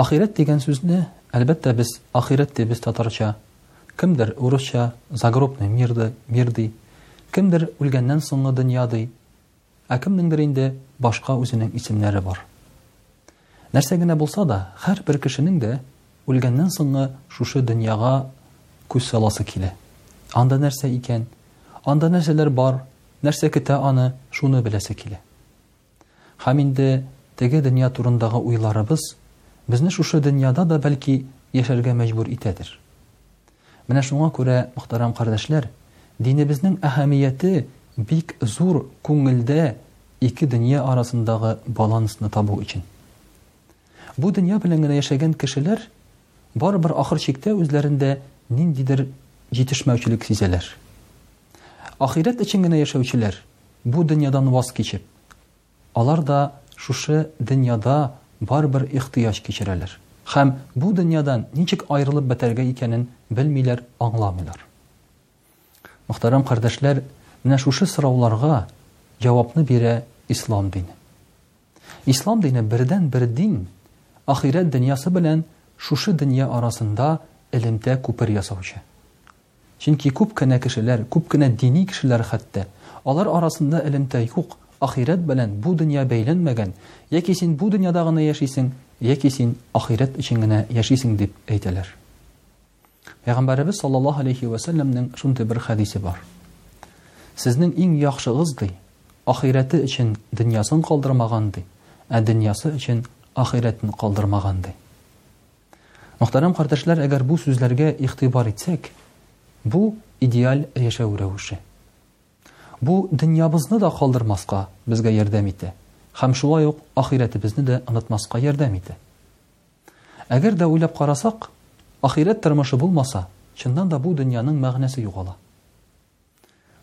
Ахирәт дигән сүзне, әлбәттә, без ахирәт дибез татарча, кемдер, урысча загробный мир ды, мир ди, кемдер үлгәннән соңгы дөнья ди, ә кемнеңдер инде башка үзенең исемнәре бар. Нәрсә генә булса да, һәрбер кешенең дә үлгәннән соңгы шушы дөньяга күз саласы килә. Анда нәрсә икән, анда нәрсәләр бар, нәрсә көтә аны, шуны беләсе килә. Һәм инде теге дөнья турындагы уйларыбыз безне шушы дөньяда да, бәлки, яшәргә мәҗбүр итәдер. Менә шуңа күрә, мөхтәрәм кардәшләр, динебезнең әһәмияте бик зур күңелдә ике дөнья арасындагы балансны табу өчен. Бу дөнья белән генә яшәгән кешеләр барыбер ахыр чиктә үзләрендә ниндидер җитешмәүчелек сизәләр. Ахирәт өчен генә яшәүчеләр Бу дөньядан ваз кичеп, алар да шушы дөньяда барыбер ихтыяҗ кичерәләр. Һәм бу дөньядан ничек аерылып бетәргә икәнен белмиләр, аңламыйлар. Мөхтәрәм кардәшләр, менә шушы сорауларга җавапны бирә Ислам дине. Ислам дине бердәнбер дин, ахирәт дөньясы белән шушы дөнья арасында элемтә күпер ясаучы. Чөнки күп кенә кешеләр, күп кенә дини кешеләр хәтта, алар арасында элемтә юк, ахирәт белән бу дөнья бәйләнмәгән, яки син бу дөньяда гына яшисең, яки син ахирәт өчен генә яшисең дип әйтәләр. Пәйгамбәребез саллаллаһу алейһи вә сәлләмнең шундый бер хәдисе бар. Сезнең иң яхшыгыз, ди, ахирәте өчен дөньясын калдырмаган, ди, ә дөньясы өчен ахирәтен калдырмаган, ди. Мөхтәрәм кардәшләр, әгәр бу сүзләргә игътибар итсәк, бу идеаль яшәү рәвеше. Бу дөньябызны да калдырмаска безгә ярдәм итә һәм шулай ук ахирәтебезне дә онытмаска ярдәм итә. Әгәр дә уйлап карасак, ахирәт тормышы булмаса, чыннан да бу дөньяның мәгънәсе югала.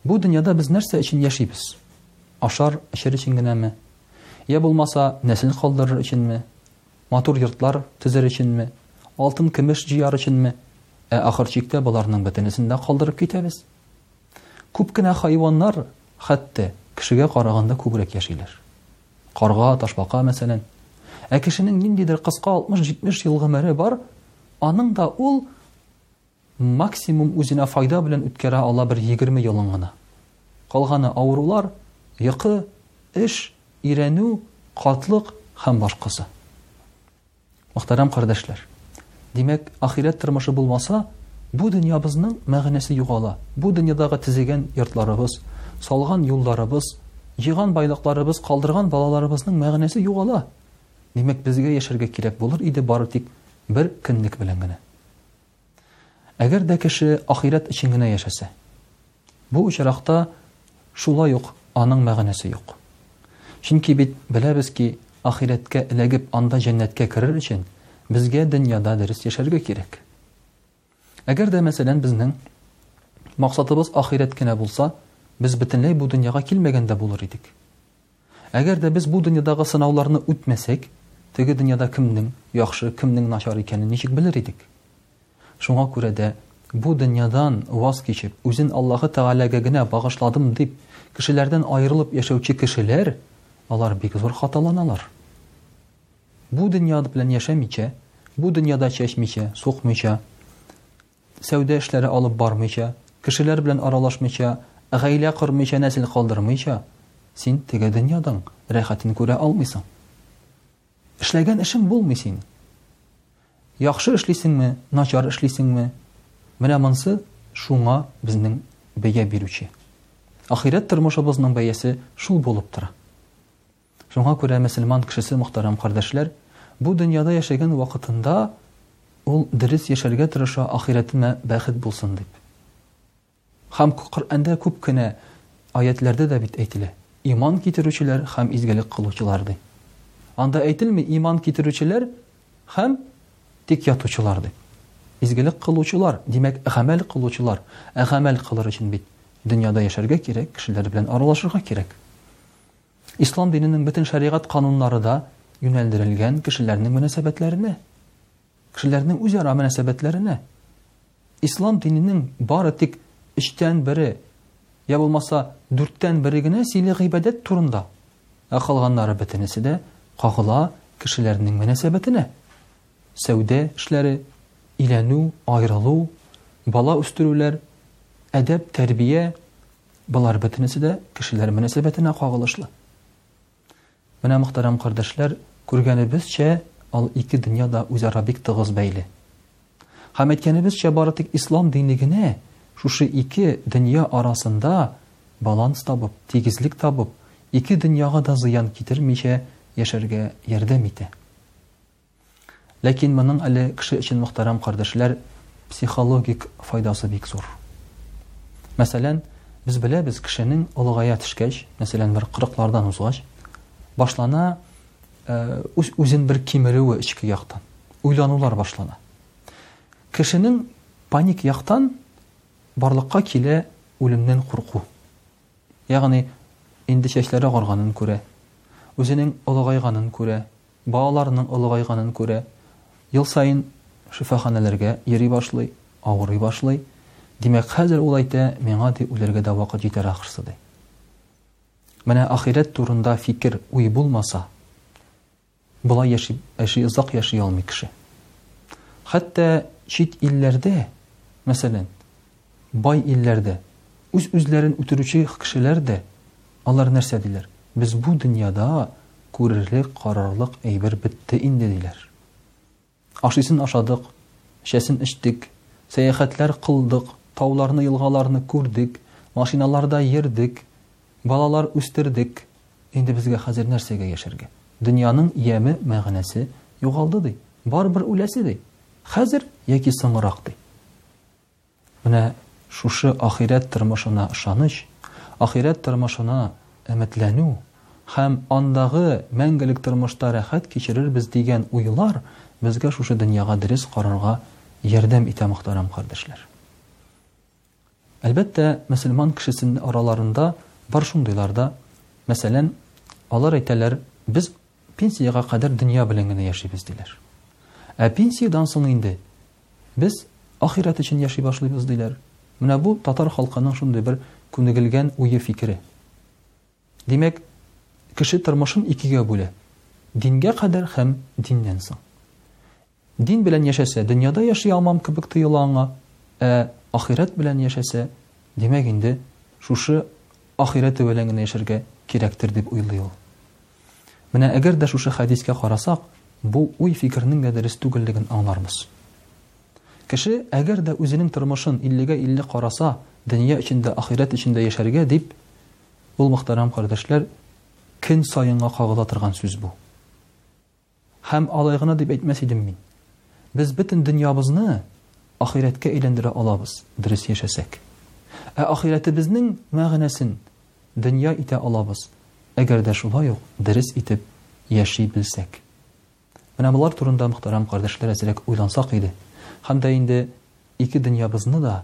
Бу дөньяда без нәрсә өчен яшибез? Ашар, эчәр өчен генәме? Йә булмаса, нәсел калдырыр өченме? Матур йортлар төзәр өченме? Алтын, көмеш җыяр өченме? Ә ахыр чиктә боларның бөтенесен дә калдырып китәбез. Күп кенә хайваннар хәтта кешегә караганда күбрәк яшиләр. Карга, ташбака, мәсәлән. Ә кешенең ниндидер кыска 60-70 ел гомере бар, аның да ул Максимум үзенә файда белән үткәрә ала бер егерме елын гына. Калганы авырулар, йокы, эш, өйрәнү, картлык һәм башкасы. Мөхтәрәм кардәшләр! Димәк, ахирәт тормышы булмаса, бу дөньябызның мәгънәсе югала. Бу дөньядагы тезегән йортларыбыз, салган юлларыбыз, җыйган байлыкларыбыз, калдырган балаларыбызның мәгънәсе югала. Димәк, безгә яшәргә кирәк булыр иде бары тик бер көнлек белән генә. Әгәр дә кеше ахирәт өчен генә яшәсә, бу очракта шулай ук аның мәгънәсе юк. Чөнки бит беләбез ки, ахирәткә эләгеп, анда җәннәткә керер өчен, безгә дөньяда дөрес яшәргә кирәк. Әгәр дә, мәсәлән, безнең максатыбыз ахирәт кенә булса, без бөтенләй бу дөньяга килмәгән дә булыр идек. Әгәр дә без бу дөньядагы сынауларны үтмәсәк, теге дөньяда кемнең яхшы, кемнең начар икәнен ничек белер идек? Шуңа күрә дә бу дөньядан ваз кичеп, үзен Аллаһы Тәгаләгә генә багышладым дип, кешеләрдән аерылып яшәүче кешеләр, алар бик зур хаталаналар. Бу дөнья белән яшәмичә, бу дөньяда чәчмичә, сукмыйча, Сәүдә эшләре алып бармыйча, кешеләр белән аралашмыйча, гаилә кормыйча, нәсел калдырмыйча, син теге дөньядың рәхәтен күрә алмыйсың. Эшләгән эшең булмый синең. Яхшы эшлисеңме, начар эшлисеңме, менә монсы шуңа безнең бәя бирүче. Ахирәт тормышыбызның бәясе шул булып тора. Шуңа күрә, мөселман кешесе, мөхтәрәм кардәшләр, бу дөньяда яшәгән вакытында ул дөрес яшәргә тырыша, ахирәтемә бәхет булсын дип. Һәм Коръәндә күп кенә аятьләрдә дә бит әйтелә, иман китерүчеләр һәм изгелек кылучылар, ди. Анда әйтелми, иман китерүчеләр һәм тик ятучылар, дип. Изгелек кылучылар, димәк, гамәл кылучылар. Ә гамәл кылыр өчен бит дөньяда яшәргә кирәк, кешеләр белән аралашырга кирәк. Ислам диненең бөтен шәригать кануннары да юнәлдерелгән кешеләрнең мөнәсәбәтләренә, кешеләрнең үзара мөнәсәбәтләренә. Ислам диненең бары тик өчтән бере, я булмаса дүрттән бере генә силе гыйбадәт турында, ә калганнары бөтенесе дә кагыла кешеләрнең мөнәсәбәтенә. Сәүдә эшләре, өйләнү, аерылу, бала үстерүләр, әдәп, тәрбия, Болар бөтенесе дә кешеләр мөнәсәбәтенә кагылышлы. Менә, мөхтәрәм кардәшләр, күргәнебезчә, ал ике дөнья да үзара бик тыгыз бәйле. Һәм әйткәнебезчә, бары тик ислам дине генә шушы ике дөнья арасында баланс табып, тигезлек табып, ике дөньяга да зыян китермичә яшәргә ярдәм итә. Ләкин моның әле кеше өчен, мөхтәрәм кардәшләр, психологик файдасы бик зур. Мәсәлән, без беләбез, кешенең олыгая төшкәч, мәсәлән, бер кырыклардан узгач, башлана э, үз үзен бер кимерүе эчке яктан. Уйланулар башлана. Кешенең паник яктан барлыкка килә үлемнән курку. Ягъни инде чәчләре агарганын күрә, үзенең олыгайганын күрә, Балаларының олыгайганын күрә, ел саен шифаханәләргә йөри башлый, авырый башлый. Димәк, хәзер ул әйтә, миңа, ди, үләргә дә вакыт җитәр ахрысы, ди. Менә ахирәт турында фикер, уй булмаса, болай яши, яши, озак яши алмый кеше. Хәтта чит илләрдә, мәсәлән, Бай илләрдә үз-үзләрен үтерүче хкешеләр дә алар нәрсә диләр, без бу дөньяда күрерлек, карарлык әйбер бетте инде диләр. Ашыйсын ашадык, эчәсен эчтек, сәяхәтләр кылдык, тауларны, елгаларны күрдек, машиналарда йөрдек, балалар үстердек, инде безгә хәзер нәрсәгә яшәргә? Дөньяның яме, мәгънәсе югалды ди. Барыбер үләсе ди. Хәзер яки соңырак ди. Менә шушы ахирәт тормышына ышаныч, ахирәт тормышына өметләнү һәм андагы мәңгелек тормышта рәхәт кичерербез дигән уйлар безгә шушы дөньяга дөрес карарга ярдәм итә, мөхтәрәм кардәшләр. Әлбәттә, мөселман кешесен араларында бар шундыйлар да, мәсәлән, алар әйтәләр, без пенсиягә кадәр дөнья белән генә яшибез, диләр. Ә пенсиядән соң инде Без ахирәт өчен яши башлыйбыз, диләр. Менә бу татар халкының шундый бер күнегелгән уе-фикере. Димәк, кеше тормышын икегә бүлә, дингә кадәр һәм диннән соң. Дин белән яшәсә, дөньяда яши алмам кебек тоела аңа, ә ахирәт белән яшәсә, димәк, инде шушы ахирәте белән генә яшәргә кирәктер, дип уйлый ул. Менә әгәр дә шушы хәдискә карасак, бу уй-фикернең дә дөрес түгеллеген аңларбыз. Кеше, әгәр дә үзенең тормышын иллегә илле караса, дөнья өчен дә, ахирәт өчен дә яшәргә дип, ул, мөхтәрәм кардәшләр, көн саенга кагыла торган сүз бу. Һәм алай гына дип әйтмәс идем мин. Без бөтен дөньябызны ахирәткә әйләндерә алабыз, дөрес яшәсәк. Ә ахирәтебезнең мәгънәсен дөнья итә алабыз, әгәр дә шулай ук дөрес итеп яши белсәк. Менә болар турында, мөхтәрәм кардәшләр, әзрәк уйлансак иде. Һәм дә инде ике дөньябызны да